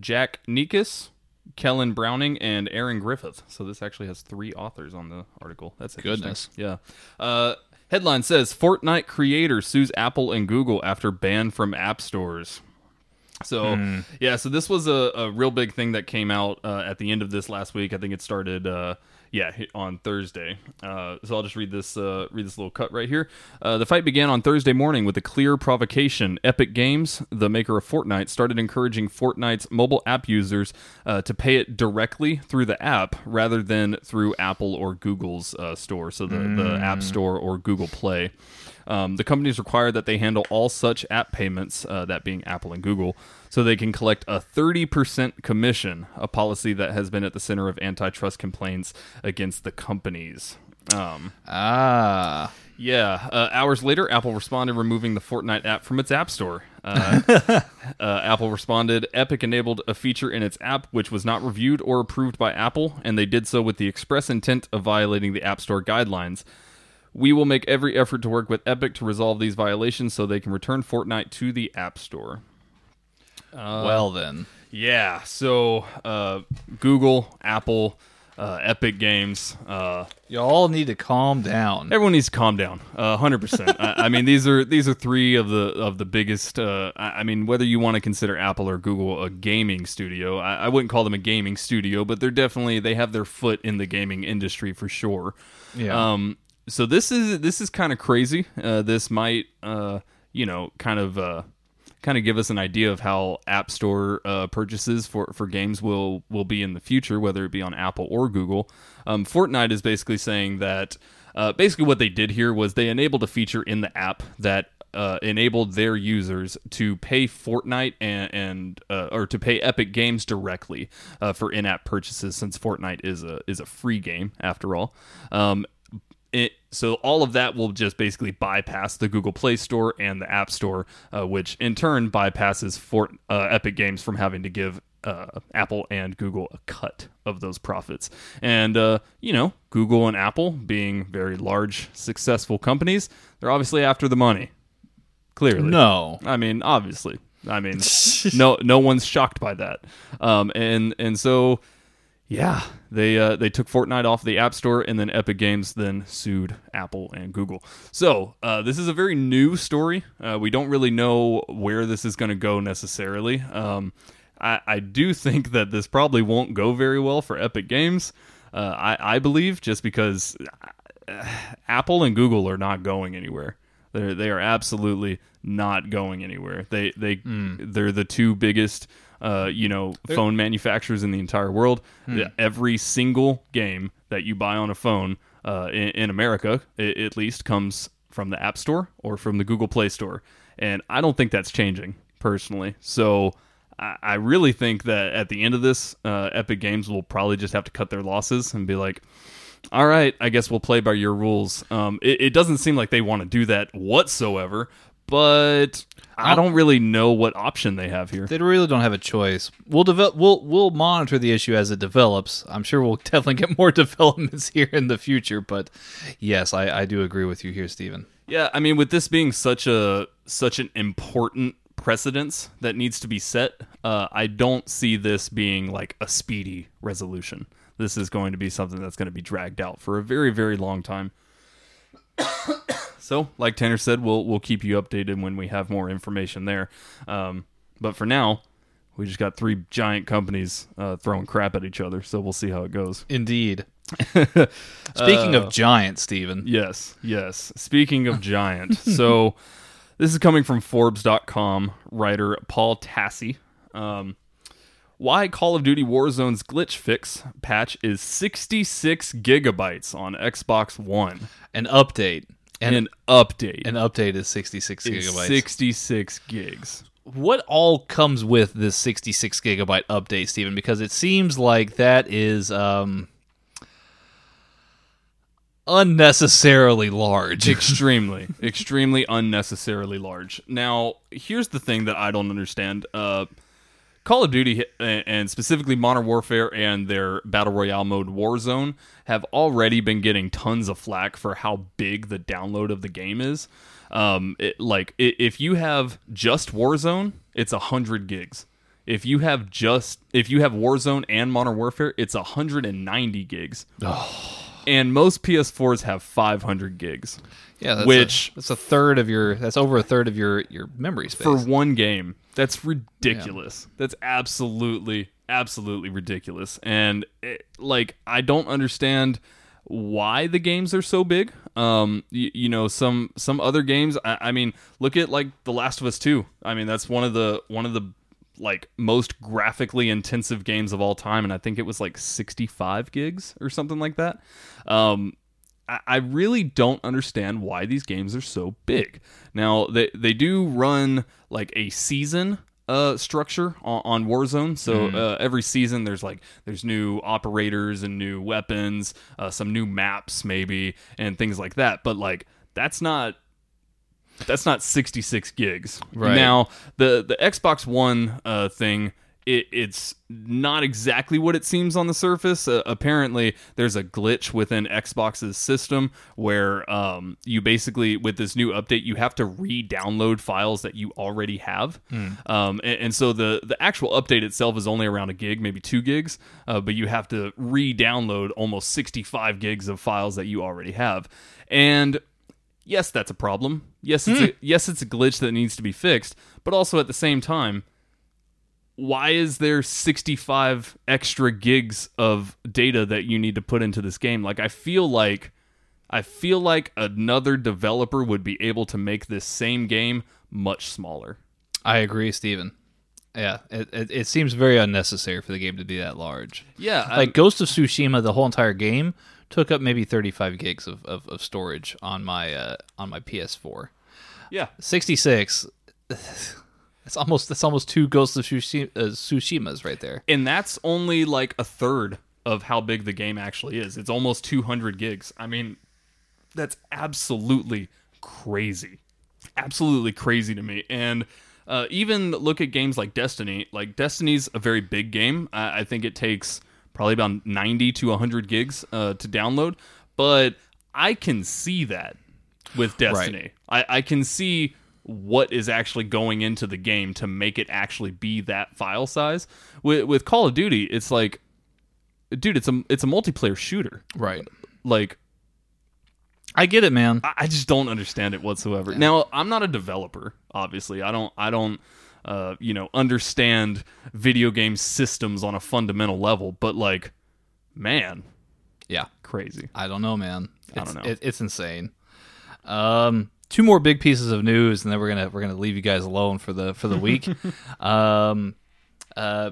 Jack Nicas, Kellen Browning, and Erin Griffith. So this actually has three authors on the article. That's. Goodness. Yeah. Uh, headline says Fortnite creator sues Apple and Google after ban from app stores. So yeah, so this was a, a real big thing that came out uh, at the end of this last week. I think it started uh, yeah on Thursday. Uh, so I'll just read this uh, read this little cut right here. Uh, the fight began on Thursday morning with a clear provocation. Epic Games, the maker of Fortnite, started encouraging Fortnite's mobile app users uh, to pay it directly through the app rather than through Apple or Google's uh, store, so the, the App Store or Google Play. Um, the companies require that they handle all such app payments, uh, that being Apple and Google, so they can collect a 30% commission, a policy that has been at the center of antitrust complaints against the companies. Um, Ah, yeah, uh, hours later, Apple responded removing the Fortnite app from its App Store. Uh, uh, Apple responded Epic enabled a feature in its app which was not reviewed or approved by Apple, and they did so with the express intent of violating the App Store guidelines. We will make every effort to work with Epic to resolve these violations so they can return Fortnite to the App Store. well then, Yeah, so uh, Google, Apple, uh, Epic Games, uh, y'all need to calm down. Everyone needs to calm down, hundred percent. I I mean, these are these are three of the of the biggest. Uh, I I mean, whether you want to consider Apple or Google a gaming studio, I, I wouldn't call them a gaming studio, but they're definitely they have their foot in the gaming industry for sure. Yeah. Um. So this is this is kind of crazy. Uh, this might, uh, you know, kind of. Uh, kind of give us an idea of how App Store uh, purchases for, for games will will be in the future, whether it be on Apple or Google. Um, Fortnite is basically saying that uh, basically what they did here was they enabled a feature in the app that uh, enabled their users to pay Fortnite and, and or to pay Epic Games directly for in-app purchases, since Fortnite is a is a free game after all. Um, it, so all of that will just basically bypass the Google Play Store and the App Store, uh, which in turn bypasses Fort, uh, Epic Games from having to give uh, Apple and Google a cut of those profits. And uh, you know, Google and Apple being very large, successful companies, they're obviously after the money. Clearly, no. I mean, obviously. I mean, no, no one's shocked by that. Um, and and so, yeah, they uh, they took Fortnite off the App Store, and then Epic Games then sued Apple and Google. So uh, this is a very new story. Uh, we don't really know where this is going to go necessarily. Um, I, I do think that this probably won't go very well for Epic Games. Uh, I, I believe just because uh, Apple and Google are not going anywhere. They're they are absolutely not going anywhere. They they they're the two biggest uh, you know phone manufacturers in the entire world. The- Every single game that you buy on a phone uh, in, in America, i at least, comes from the App Store or from the Google Play Store, and I don't think that's changing personally. So. I I really think that at the end of this, uh, Epic Games will probably just have to cut their losses and be like, all right, I guess we'll play by your rules. Um, it, it doesn't seem like they want to do that whatsoever, but I don't really know what option they have here. They really don't have a choice. We'll develop. We'll we'll monitor the issue as it develops. I'm sure we'll definitely get more developments here in the future. But yes, I, I do agree with you here, Stephen. Yeah, I mean, with this being such a such an important precedence that needs to be set, uh, I don't see this being like a speedy resolution. This is going to be something that's going to be dragged out for a very very long time. So, like Tanner said, we'll we'll keep you updated when we have more information there. Um, but for now, we just got three giant companies uh, throwing crap at each other, so we'll see how it goes. Indeed. Speaking of giants, Stephen. Yes, yes. Speaking of giant, so this is coming from Forbes.com writer Paul Tassi. Um, why Call of Duty Warzone's glitch fix patch is 66 gigabytes on Xbox One. An update. And an update an update is 66 is gigabytes. 66 gigs. what all comes with this 66 gigabyte update, Stephen? Because it seems like that is um, unnecessarily large. extremely extremely unnecessarily large now here's the thing that i don't understand uh call of duty and specifically modern warfare and their battle royale mode warzone have already been getting tons of flack for how big the download of the game is. Um it, like if you have just warzone it's 100 gigs. If you have just if you have warzone and modern warfare it's 190 gigs. And most ps4s have 500 gigs yeah, that's which- a, that's a third of your. That's over a third of your your memory space. for one game. That's ridiculous. That's absolutely, absolutely ridiculous. And it, like, I don't understand why the games are so big. Um, you, you know, some some other games. I, I mean, look at like The Last of Us Two. I mean, that's one of the one of the like most graphically intensive games of all time, and I think it was like sixty five gigs or something like that. Um, I- really don't understand why these games are so big. Now they they do run like a season uh structure on, on Warzone. So uh, every season there's like there's new operators and new weapons, uh, some new maps maybe and things like that. But like that's not That's not 66 gigs. Right. Now, the the Xbox One uh, thing, it, it's not exactly what it seems on the surface. Uh, apparently, there's a glitch within Xbox's system where um, you basically, with this new update, you have to re-download files that you already have. Um, and, and so the the actual update itself is only around a gig, maybe two gigs, uh, but you have to re-download almost 65 gigs of files that you already have. And yes, that's a problem. Yes, it's a, yes, it's a glitch that needs to be fixed. But also at the same time, why is there 65 extra gigs of data that you need to put into this game? Like I feel like I feel like another developer would be able to make this same game much smaller. I agree, Steven. Yeah, it, it, it seems very unnecessary for the game to be that large. Yeah, Like Ghost of Tsushima, the whole entire game took up maybe 35 gigs of, of, of storage on my uh, on my PS4. yeah. 66. It's almost that's almost two Ghost of Tsushima, uh, Tsushimas right there. and that's only like a third of how big the game actually is. It's almost 200 gigs. I mean, that's absolutely crazy. Absolutely crazy to me. And uh, even look at games like Destiny. Like Destiny's a very big game. I, I think it takes probably about 90 to 100 gigs uh, to download, but I can see that with Destiny. I, I can see what is actually going into the game to make it actually be that file size. With with Call of Duty, it's like, dude, it's a it's a multiplayer shooter. Right. Like I get it, man. I I just don't understand it whatsoever. Now, I'm not a developer, obviously. I don't I don't uh, you know, understand video game systems on a fundamental level, but like man, Yeah. crazy. I don't know, man. I It's, don't know. It, it's insane. Um, two more big pieces of news, and then we're gonna we're gonna leave you guys alone for the for the week. um, uh,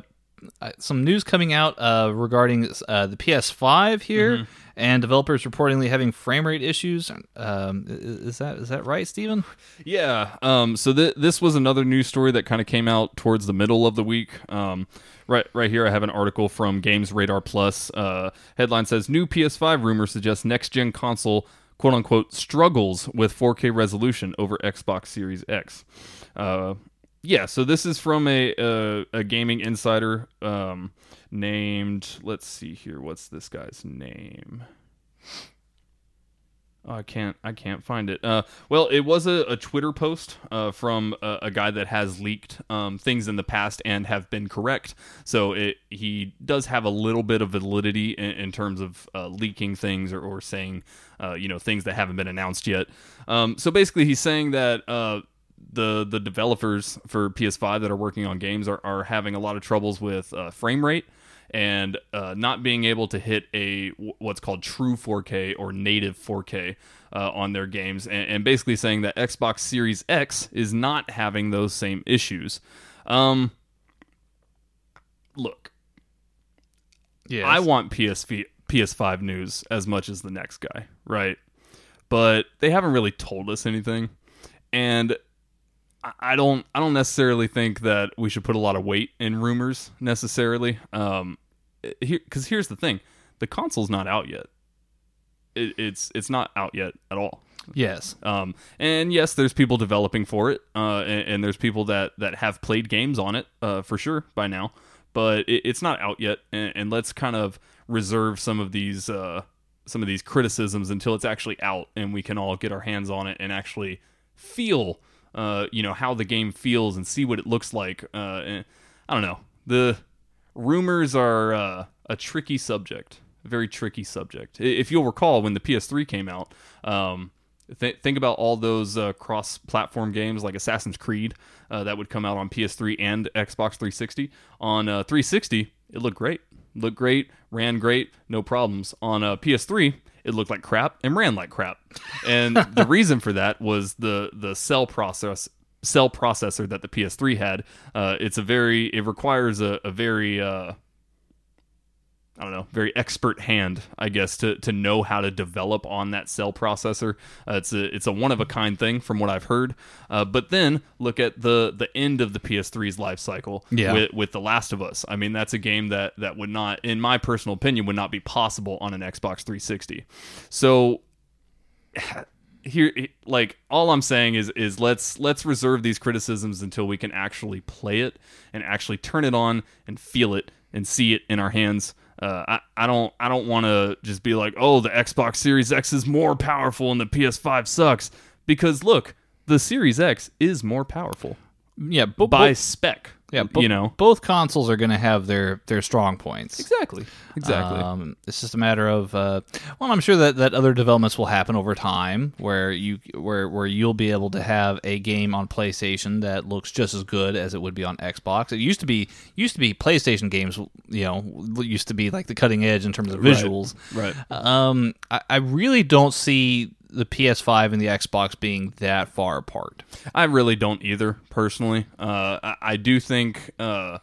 some news coming out uh, regarding uh, the PS5 here, Mm-hmm. and developers reportedly having frame rate issues. Um, is that is that right, Stephen? Yeah. Um, so th- this was another news story that kind of came out towards the middle of the week. Um, right, right here, I have an article from Games Radar Plus. Uh, headline says new PS5 rumor suggests next gen console "quote unquote" struggles with 4K resolution over Xbox Series X. Uh, yeah. So this is from a a, a gaming insider um, named. Let's see here. What's this guy's name? Oh, I can't. I can't find it. Uh, well, it was a, a Twitter post uh, from a, a guy that has leaked um, things in the past and have been correct. So it he does have a little bit of validity in, in terms of uh, leaking things or, or saying, uh, you know, things that haven't been announced yet. Um, so basically, he's saying that. Uh, the the developers for PS5 that are working on games are, are having a lot of troubles with uh, frame rate and uh, not being able to hit a what's called true 4K or native 4K uh, on their games, and, and basically saying that Xbox Series X is not having those same issues. Um, look, Yeah, I want PSV, PS5 news as much as the next guy, right? But they haven't really told us anything, and I- don't. I don't necessarily think that we should put a lot of weight in rumors necessarily. Um, here, because here's the thing: the console's not out yet. It, it's it's not out yet at all. yes. Um, and yes, there's people developing for it, uh, and, and there's people that that have played games on it uh, for sure by now. But it, it's not out yet, and, and let's kind of reserve some of these uh, some of these criticisms until it's actually out, and we can all get our hands on it and actually feel, uh, you know, how the game feels and see what it looks like. Uh, I don't know. The rumors are uh, a tricky subject, a very tricky subject. If you'll recall, when the PS3 came out, um, th- think about all those uh, cross-platform games like Assassin's Creed uh, that would come out on PS3 and Xbox 360. On uh, 360, it looked great, looked great, ran great, no problems. On uh, PS3, it looked like crap and ran like crap. And the reason for that was the the cell process cell processor that the PS3 had. Uh, it's a very it requires a, a very uh, I don't know, very expert hand, I guess, to, to know how to develop on that cell processor. Uh, it's a it's a one of a kind thing from what I've heard. Uh, but then look at the the end of the PS3's life cycle Yeah. with, with The Last of Us. I mean, that's a game that that would not, in my personal opinion, would not be possible on an Xbox 360. So here like all I'm saying is is let's let's reserve these criticisms until we can actually play it and actually turn it on and feel it and see it in our hands. Uh, I, I don't I don't want to just be like, oh, the Xbox Series X is more powerful and the PS5 sucks because look, the Series X is more powerful Yeah, but by both, spec. Yeah, bo- you know both consoles are going to have their their strong points. exactly, exactly. Um, it's just a matter of uh, well, I'm sure that, that other developments will happen over time, where you where where you'll be able to have a game on PlayStation that looks just as good as it would be on Xbox. It used to be used to be PlayStation games, you know, used to be like the cutting edge in terms of visuals. right. Um, I, I really don't see the PS5 and the Xbox being that far apart. I really don't either, personally. Uh, I, I do think uh,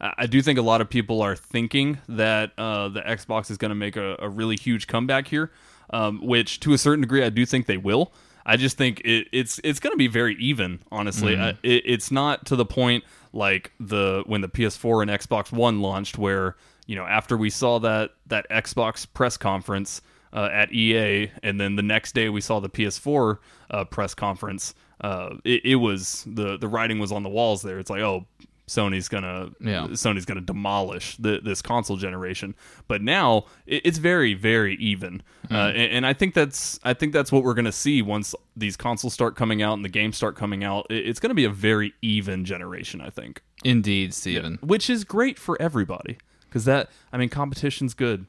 I do think a lot of people are thinking that uh, the Xbox is going to make a, a really huge comeback here, um, which to a certain degree I do think they will. I just think it, it's it's going to be very even. Honestly, I, it, it's not to the point like the when the PS4 and Xbox One launched, where you know after we saw that that Xbox press conference uh, at E3, and then the next day we saw the PS4 uh, press conference. Uh, it, it was the the writing was on the walls there. It's like, oh, Sony's gonna Yeah. Sony's gonna demolish the, this console generation. But now it, it's very very even, uh, and, and I think that's I think that's what we're gonna see once these consoles start coming out and the games start coming out. It, it's gonna be a very even generation. I think, Indeed, Stephen. which is great for everybody because that I mean competition's good.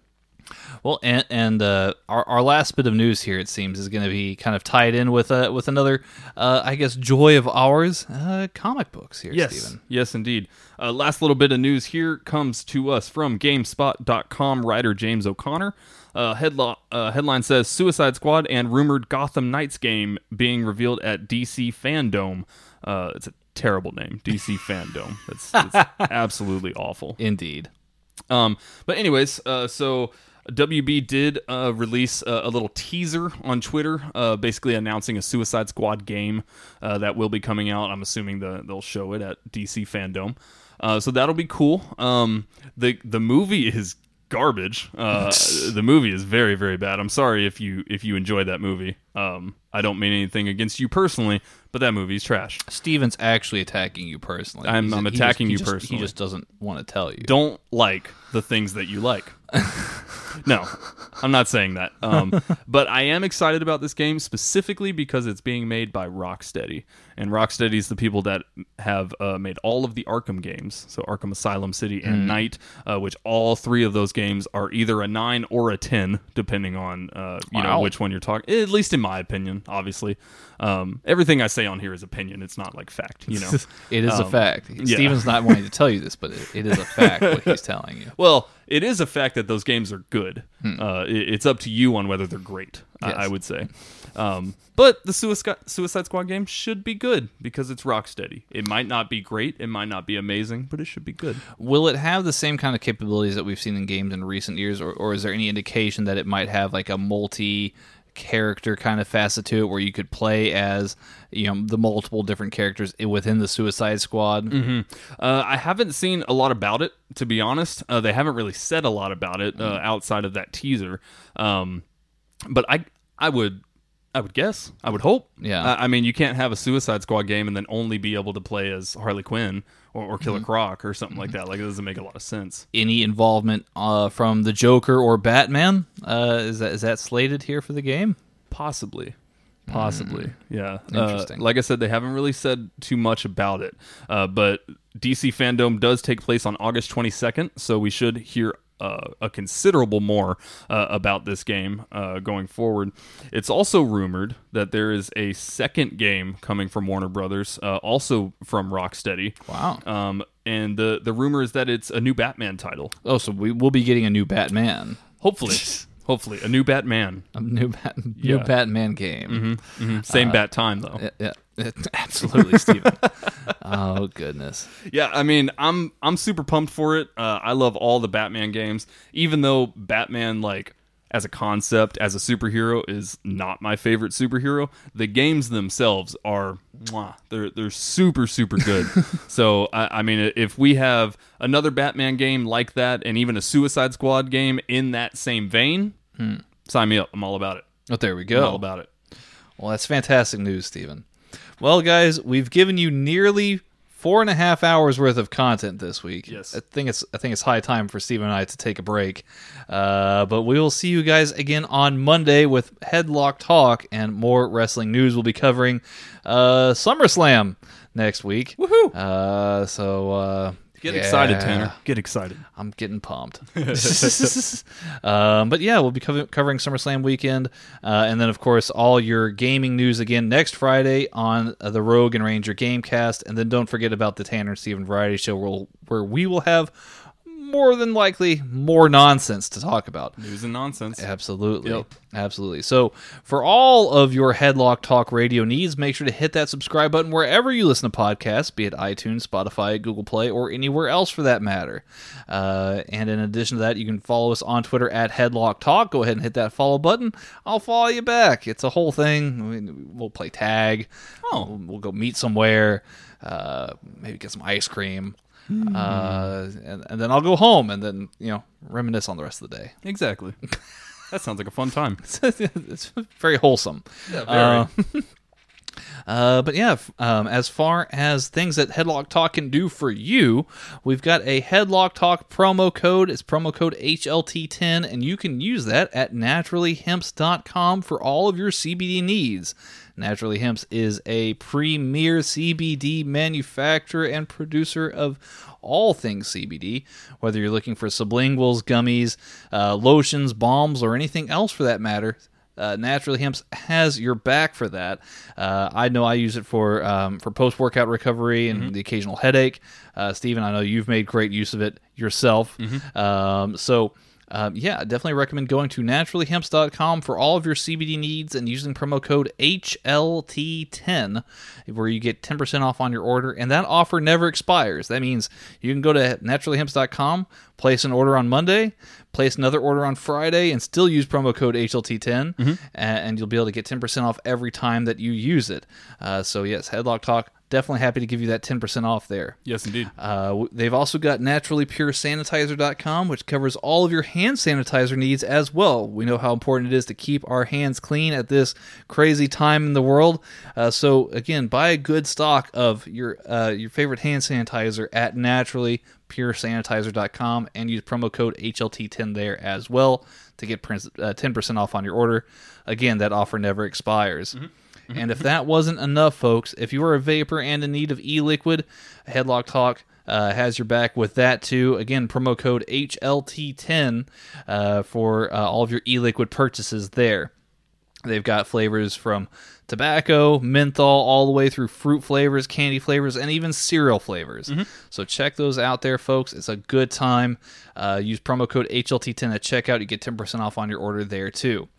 Well, and, and uh, our, our last bit of news here, it seems, is going to be kind of tied in with uh, with another, uh, I guess, joy of ours, uh, comic books here, Yes, Stephen. yes, indeed. Uh, last little bit of news here comes to us from GameSpot.com writer James O'Connor. Uh, headlo- uh, headline says Suicide Squad and rumored Gotham Knights game being revealed at DC Fandom. Uh, it's a terrible name, DC Fandom. That's, that's absolutely awful. Indeed. Um, but anyways, uh, so WB did uh, release a, a little teaser on Twitter, uh, basically announcing a Suicide Squad game uh, that will be coming out. I'm assuming the, they'll show it at DC Fandom, uh, so that'll be cool. Um, the the movie is garbage. Uh, the movie is very very bad. I'm sorry if you if you enjoyed that movie. Um, I don't mean anything against you personally, but that movie's trash. Steven's actually attacking you personally. I'm- He's- I'm he just- attacking he you just- personally. He just doesn't want to tell you. don't like the things that you like. no, I'm not saying that. Um, but I am excited about this game specifically because it's being made by Rocksteady, and Rocksteady is the people that have uh, made all of the Arkham games, so Arkham Asylum, City, and Knight, uh, which all three of those games are either a nine or a ten, depending on uh, you know Wow. which one you're talking. At least in my opinion, obviously. Um, everything I say on here is opinion. It's not like fact. You know. It is a Um, fact. yeah. Steven's not wanting to tell you this, but it, it is a fact what he's telling you. Well, it is a fact that those games are good. Uh, it, it's up to you on whether they're great. Hmm. Yes. I, I would say. Um, but the Suicide, Suicide Squad game should be good because it's Rocksteady. It might not be great, it might not be amazing, but it should be good. Will it have the same kind of capabilities that we've seen in games in recent years, or, or is there any indication that it might have like a multi character kind of facet to it where you could play as you know the multiple different characters within the suicide squad Mm-hmm. Uh, I haven't seen a lot about it, to be honest. Uh, they haven't really said a lot about it uh, Mm. outside of that teaser. Um, but I, I would, I would guess, I would hope. Yeah. I, I mean, you can't have a Suicide Squad game and then only be able to play as Harley Quinn or, or Mm-hmm. Killer Croc or something like that. Like it doesn't make a lot of sense. any involvement uh, from the joker or batman uh, is that is that slated here for the game Possibly. Possibly, yeah. Hmm. Interesting. Uh, like I said, they haven't really said too much about it, uh, but DC Fandom does take place on August 22nd, so we should hear uh, a considerable more uh, about this game uh, going forward. It's also rumored that there is a second game coming from Warner Brothers, uh, also from Rocksteady. wow Um, and the the rumor is that it's a new Batman title. oh so we will be getting a new batman Hopefully, hopefully, a new Batman. a new bat, new Yeah. Mm-hmm. batman game Same bat time though. yeah, absolutely steven oh goodness Yeah, I mean, I'm I'm super pumped for it. Uh, I love all the Batman games, even though Batman, like as a concept, as a superhero, is not my favorite superhero. The games themselves are, mwah, they're they're super super good. so I, I mean, if we have another Batman game like that, and even a Suicide Squad game in that same vein, sign me up. I'm all about it. oh there we I'm all about it. Well, that's fantastic news, Stephen. Well, guys, we've given you nearly four and a half hours worth of content this week. Yes. I think it's I think it's high time for Stephen and I to take a break. Uh, but we will see you guys again on Monday with Headlock Talk and more wrestling news. We'll be covering uh, SummerSlam next week. Woohoo! Uh, so uh, Get yeah. excited, Tanner. Get excited. I'm getting pumped. um, but yeah, we'll be cover- covering SummerSlam weekend, uh, and then of course all your gaming news again next Friday on uh, the Rogue and Ranger Gamecast, and then don't forget about the Tanner and Steven Variety Show, where, we'll- where we will have more than likely more nonsense to talk about. News and nonsense. Absolutely. Yep. Absolutely. So, for all of your Headlock Talk radio needs, make sure to hit that subscribe button wherever you listen to podcasts, be it iTunes, Spotify, Google Play, or anywhere else for that matter. Uh, and in addition to that, you can follow us on Twitter at Headlock Talk. Go ahead and hit that follow button. I'll follow you back. It's a whole thing. We'll play tag. Oh. We'll, we'll go meet somewhere. Uh, maybe get some ice cream. Uh, and, and then I'll go home and then, you know, reminisce on the rest of the day. Exactly. that sounds like a fun time. it's very wholesome. Yeah, Uh, uh, but yeah, f- um, as far as things that Headlock Talk can do for you, we've got a Headlock Talk promo code. It's promo code HLT10, and you can use that at naturallyhemps.com for all of your CBD needs. Naturally Hemps is a premier CBD manufacturer and producer of all things CBD, whether you're looking for sublinguals, gummies, uh, lotions, balms, or anything else for that matter. Uh, Naturally Hemps has your back for that. Uh, I know I use it for um, for post workout recovery and the occasional headache. Uh, Steven, I know you've made great use of it yourself. Um, so. Um, yeah, definitely recommend going to naturallyhemps.com for all of your CBD needs and using promo code HLT10 where you get 10% off on your order. And that offer never expires. That means you can go to naturallyhemps.com, place an order on Monday, place another order on Friday, and still use promo code HLT10, a- and you'll be able to get 10% off every time that you use it. Uh, so, yes, Headlock Talk, definitely happy to give you that 10% off there. Yes, indeed. Uh, they've also got naturallypuresanitizer.com, which covers all of your hand sanitizer needs as well. We know how important it is to keep our hands clean at this crazy time in the world. Uh, so again, buy a good stock of your uh, your favorite hand sanitizer at naturallypuresanitizer.com and use promo code HLT10 there as well to get uh, 10% off on your order. Again, that offer never expires. And if that wasn't enough, folks, if you are a vaper and in need of e-liquid, Headlock Talk uh, has your back with that too. Again, promo code HLT10 uh, for uh, all of your e-liquid purchases there. They've got flavors from tobacco, menthol, all the way through fruit flavors, candy flavors, and even cereal flavors. So check those out there, folks. It's a good time. Uh, use promo code HLT10 at checkout. You get 10% off on your order there too.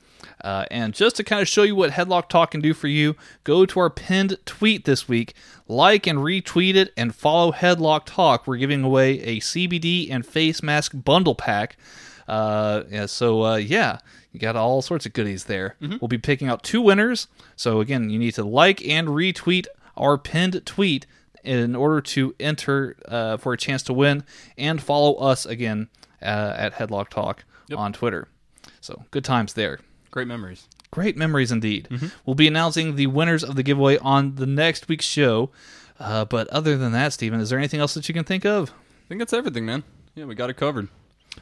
Uh, and just to kind of show you what Headlock Talk can do for you, go to our pinned tweet this week, like and retweet it, and follow Headlock Talk. We're giving away a CBD and face mask bundle pack. Uh, yeah, so uh, yeah, you got all sorts of goodies there. We'll be picking out two winners. So again, you need to like and retweet our pinned tweet in order to enter uh, for a chance to win, and follow us again uh, at Headlock Talk on Twitter. So good times there. Great memories. Great memories indeed. We'll be announcing the winners of the giveaway on the next week's show. Uh, but other than that, Steven, is there anything else that you can think of? I think that's everything, man. Yeah, we got it covered.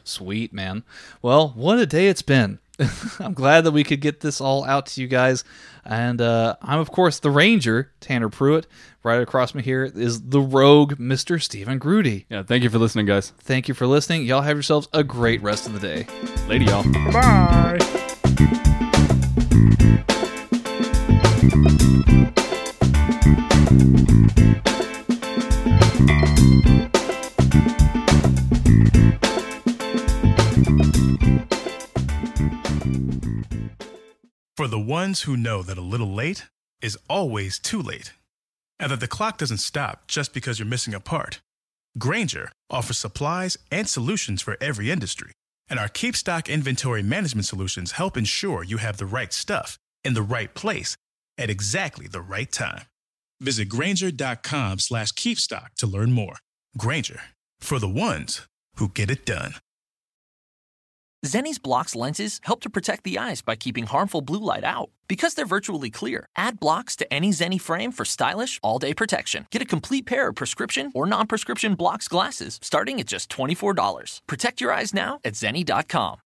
Sweet, man. Well, what a day it's been. I'm glad that we could get this all out to you guys. And uh, I'm, of course, the Ranger, Tanner Pruitt. Right across me here is the Rogue, Mr. Stephen Grudy. Yeah, thank you for listening, guys. Thank you for listening. Y'all have yourselves a great rest of the day. Lady, y'all. For the ones who know that a little late is always too late, and that the clock doesn't stop just because you're missing a part, Grainger offers supplies and solutions for every industry. And our KeepStock Inventory Management solutions help ensure you have the right stuff in the right place at exactly the right time. Visit Grainger.com slash keepstock to learn more. Grainger, for the ones who get it done. Zenni's Blokz lenses help to protect the eyes by keeping harmful blue light out. Because they're virtually clear, add Blokz to any Zenni frame for stylish, all day protection. Get a complete pair of prescription or non prescription Blokz glasses starting at just $24. Protect your eyes now at Zenni.com.